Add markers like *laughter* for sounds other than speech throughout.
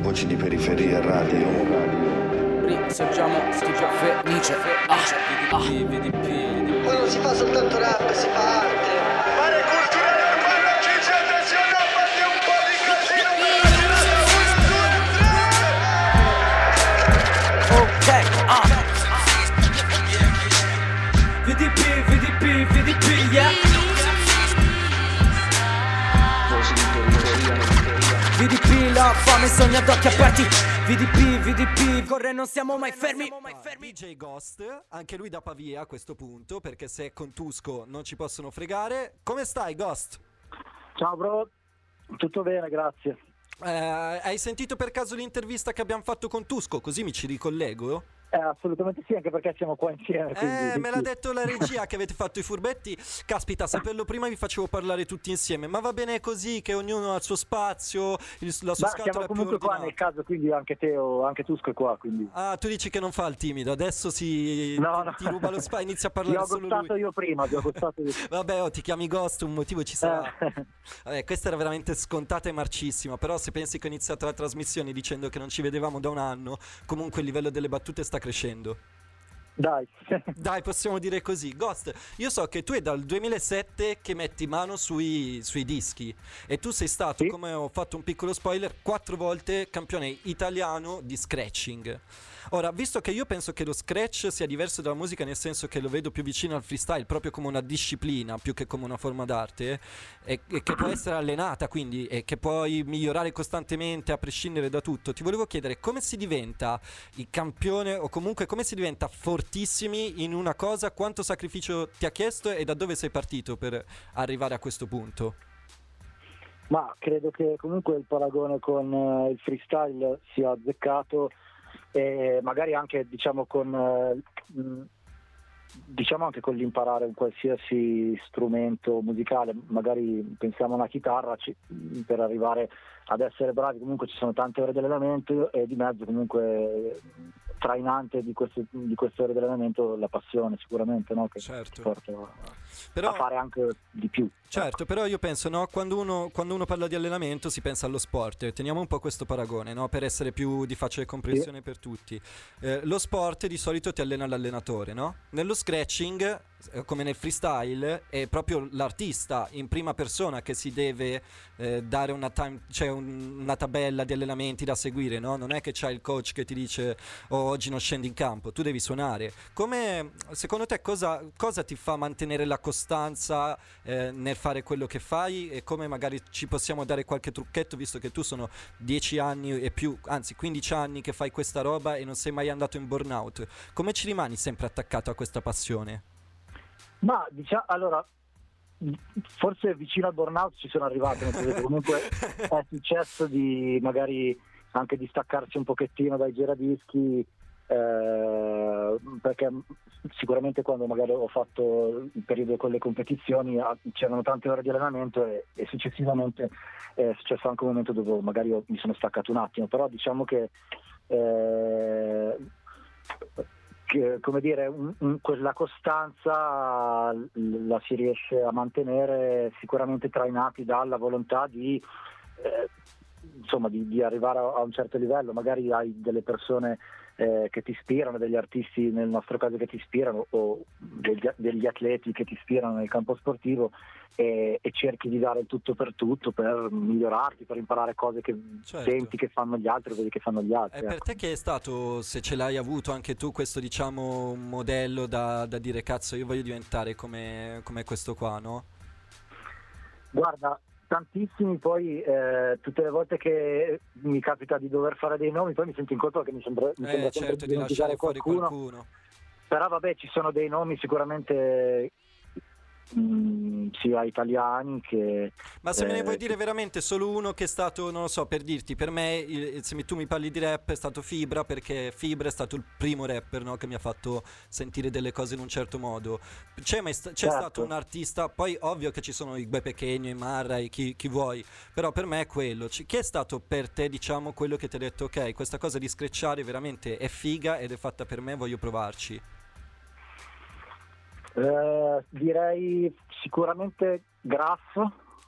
Voci di periferia radio. Risorgiamo tipo Fenice. Ah, VDP, VDP. Poi non si fa soltanto rap, si fa arte. VDP, la fame sogna ad occhi aperti. VDP, VDP, corre non siamo mai fermi. DJ Ghost, anche lui da Pavia a questo punto, perché se è con Tusco non ci possono fregare. Come stai, Ghost? Ciao bro, tutto bene, grazie. Eh, hai sentito per caso l'intervista che abbiamo fatto con Tusco? Così mi ci ricollego? Eh, assolutamente sì, anche perché siamo qua insieme. quindi Eh, me l'ha detto la regia che avete fatto i *laughs* furbetti. Caspita, saperlo prima vi facevo parlare tutti insieme. Ma va bene così, che ognuno ha il suo spazio, il- la sua Ma scatola siamo comunque qua nel caso, quindi anche te o anche Tusco è qua, quindi... Ah, tu dici che non fa il timido, adesso si No, no. ti ruba lo spazio, inizia a parlare solo lui. io prima, ti ho gostato io. *laughs* Vabbè, oh, ti chiami Ghost, un motivo ci sarà. Eh, *laughs* Vabbè, questa era veramente scontata e marcissima, però se pensi che ho iniziato la trasmissione dicendo che non ci vedevamo da un anno, comunque il livello delle battute sta crescendo. Dai. *laughs* Dai, possiamo dire così. Ghost, io so che tu è dal 2007 che metti mano sui, sui dischi e tu sei stato, Sì. come ho fatto un piccolo spoiler, quattro volte campione italiano di scratching. Ora, visto che io penso che lo scratch sia diverso dalla musica nel senso che lo vedo più vicino al freestyle, proprio come una disciplina più che come una forma d'arte, e, e che può essere allenata quindi e che puoi migliorare costantemente a prescindere da tutto, ti volevo chiedere come si diventa il campione o comunque come si diventa fortissimi in una cosa, quanto sacrificio ti ha chiesto e da dove sei partito per arrivare a questo punto? Ma credo che comunque il paragone con eh, il freestyle sia azzeccato e magari anche diciamo con eh, mh, diciamo anche con l'imparare un qualsiasi strumento musicale, magari pensiamo a una chitarra ci- per arrivare ad essere bravi comunque ci sono tante ore di allenamento e di mezzo comunque trainante di queste, di queste ore di allenamento la passione sicuramente no? che Certo. porta Però a fare anche di più. Certo, però io penso, no, quando uno, quando uno parla di allenamento si pensa allo sport, teniamo un po' questo paragone, no, per essere più di facile comprensione per tutti. Eh, lo sport di solito ti allena l'allenatore, no? Nello scratching, eh, come nel freestyle, è proprio l'artista in prima persona che si deve eh, dare una, time, cioè un- una tabella di allenamenti da seguire, no? Non è che c'è il coach che ti dice "Oh, oggi non scendi in campo, tu devi suonare. Come, secondo te, cosa, cosa ti fa mantenere la costanza eh, nel fare quello che fai e come magari ci possiamo dare qualche trucchetto, visto che tu sono 10 anni e più, anzi 15 anni che fai questa roba e non sei mai andato in burnout. Come ci rimani sempre attaccato a questa passione? Ma diciamo, allora, forse vicino al burnout ci sono arrivato, comunque è *laughs* successo di magari anche di staccarsi un pochettino dai giradischi, eh, perché sicuramente quando magari ho fatto il periodo con le competizioni ah, c'erano tante ore di allenamento e, e successivamente è successo anche un momento dove magari mi sono staccato un attimo, però diciamo che eh, che, come dire, un- un- quella costanza la si riesce a mantenere sicuramente trainati dalla volontà di, insomma, di, di arrivare a, un certo livello. Magari hai delle persone eh, che ti ispirano, degli artisti nel nostro caso che ti ispirano o degli, degli atleti che ti ispirano nel campo sportivo e, e cerchi di dare il tutto per tutto per migliorarti, per imparare cose che Certo. senti che fanno gli altri vedi che fanno gli altri. E per ecco. te che è stato, se ce l'hai avuto anche tu, questo diciamo modello da, da dire cazzo io voglio diventare come, come questo qua, no? Guarda, tantissimi poi eh, tutte le volte che mi capita di dover fare dei nomi poi mi sento in colpa perché mi sembra, mi sembra Eh sempre certo, di di lasciare dimenticare qualcuno, qualcuno. però vabbè ci sono dei nomi sicuramente mh, sia italiani che Ma se me ne eh, vuoi dire veramente solo uno che è stato, non lo so, per dirti, per me, il- se tu mi parli di rap, è stato Fibra, perché Fibra è stato il primo rapper no, che mi ha fatto sentire delle cose in un certo modo. C'è, mai sta- c'è Certo. stato un artista, poi ovvio che ci sono i Gue Pechegno, i Marra, i chi, chi vuoi, però per me è quello. Ci- chi è stato per te, diciamo, quello che ti ha detto, ok, questa cosa di screcciare veramente è figa ed è fatta per me, voglio provarci? Eh, direi sicuramente Graff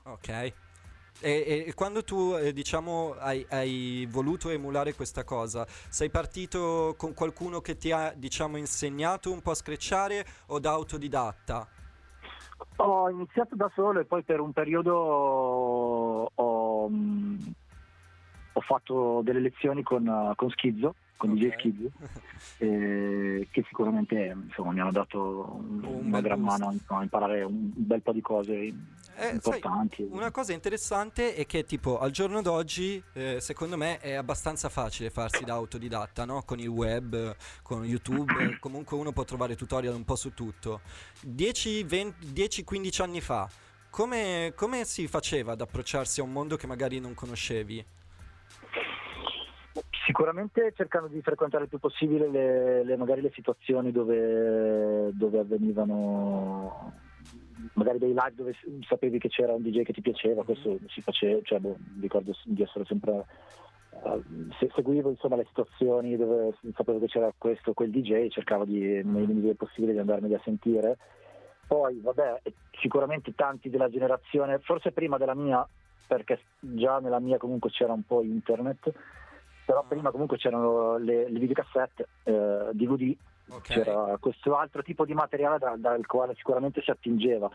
Ok. E, e quando tu, eh, diciamo, hai, hai, voluto emulare questa cosa, sei partito con qualcuno che ti ha, diciamo, insegnato un po' a screcciare o da autodidatta? Ho iniziato da solo e poi per un periodo ho, mm, ho fatto delle lezioni con, con Schizzo, con okay. DJ Schizzo, *laughs* che sicuramente insomma, mi hanno dato un, una gran mano a imparare un bel po' di cose eh, importanti. Sai, una cosa interessante è che tipo al giorno d'oggi eh, secondo me è abbastanza facile farsi da autodidatta, no? Con il web, con YouTube, *clears throat* comunque uno può trovare tutorial un po' su tutto. 10-15 anni fa, come, come si faceva ad approcciarsi a un mondo che magari non conoscevi? Sicuramente cercando di frequentare il più possibile le, le, magari le situazioni dove, dove avvenivano magari dei live dove sapevi che c'era un DJ che ti piaceva, questo si faceva, cioè, boh, ricordo di essere sempre se seguivo insomma, le situazioni dove sapevo che c'era questo o quel DJ, cercavo di, nei limiti possibile di andarmeli a sentire. Poi, vabbè, sicuramente tanti della generazione, forse prima della mia, perché già nella mia comunque c'era un po' internet, però prima comunque c'erano le, le videocassette, eh, DVD Okay. C'era questo altro tipo di materiale da, dal quale sicuramente si attingeva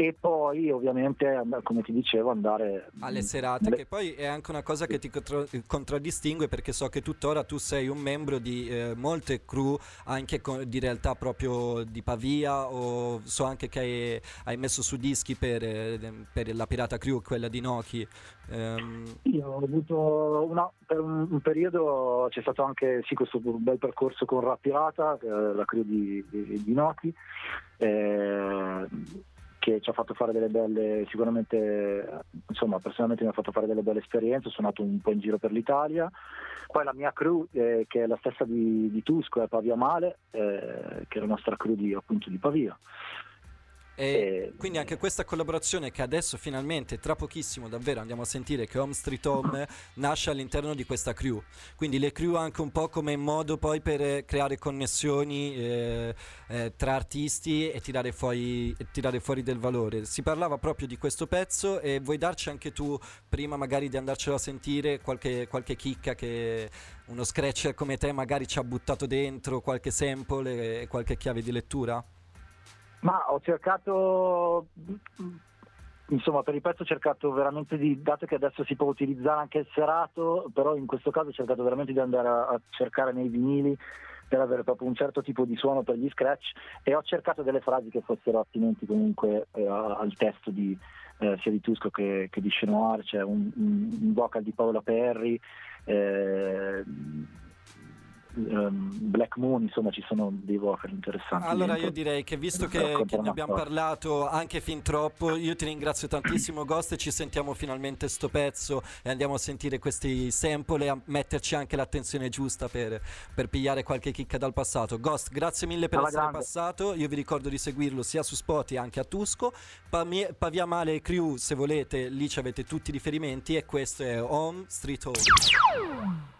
e poi ovviamente come ti dicevo andare alle serate le... che poi è anche una cosa che ti contra- contraddistingue perché so che tuttora tu sei un membro di eh, molte crew anche con, di realtà proprio di Pavia o so anche che hai, hai messo su dischi per, eh, per, la Pirata Crew quella di Noki um... io ho avuto una, per un, un, periodo c'è stato anche sì, questo bel percorso con Rap Pirata la crew di, di, di Noki eh, che ci ha fatto fare delle belle, sicuramente, insomma, personalmente mi ha fatto fare delle belle esperienze, sono andato un po' in giro per l'Italia. Poi la mia crew, eh, che è la stessa di, di Tusco, è Pavia Male, eh, che è la nostra crew di, appunto, di Pavia. E quindi anche questa collaborazione che adesso finalmente, tra pochissimo davvero andiamo a sentire che Home Street Home nasce all'interno di questa crew. Quindi le crew anche un po' come modo poi per creare connessioni eh, eh, tra artisti e tirare, fuori, e tirare fuori del valore. Si parlava proprio di questo pezzo e vuoi darci anche tu, prima magari di andarcelo a sentire, qualche, qualche chicca che uno scratcher come te magari ci ha buttato dentro, qualche sample e qualche chiave di lettura? Ma ho cercato, insomma per il pezzo ho cercato veramente di, dato che adesso si può utilizzare anche il serato, però in questo caso ho cercato veramente di andare a, a cercare nei vinili per avere proprio un certo tipo di suono per gli scratch e ho cercato delle frasi che fossero attinenti comunque eh, al testo di, eh, sia di Tusco che, che di Chenoir, c'è cioè un, un, vocal di Paola Perri. Eh, Black Moon, insomma ci sono dei vocal interessanti. Allora dentro. io direi che visto che, che ne abbiamo parlato anche fin troppo, io ti ringrazio tantissimo *clears throat* Ghost e ci sentiamo finalmente sto pezzo e andiamo a sentire questi sample e a metterci anche l'attenzione giusta per, per pigliare qualche chicca dal passato. Ghost, grazie mille per Alla essere grande. passato, io vi ricordo di seguirlo sia su Spotify che a Tusco, Pavia, Male Crew se volete, lì ci avete tutti i riferimenti e questo è Home Street Home.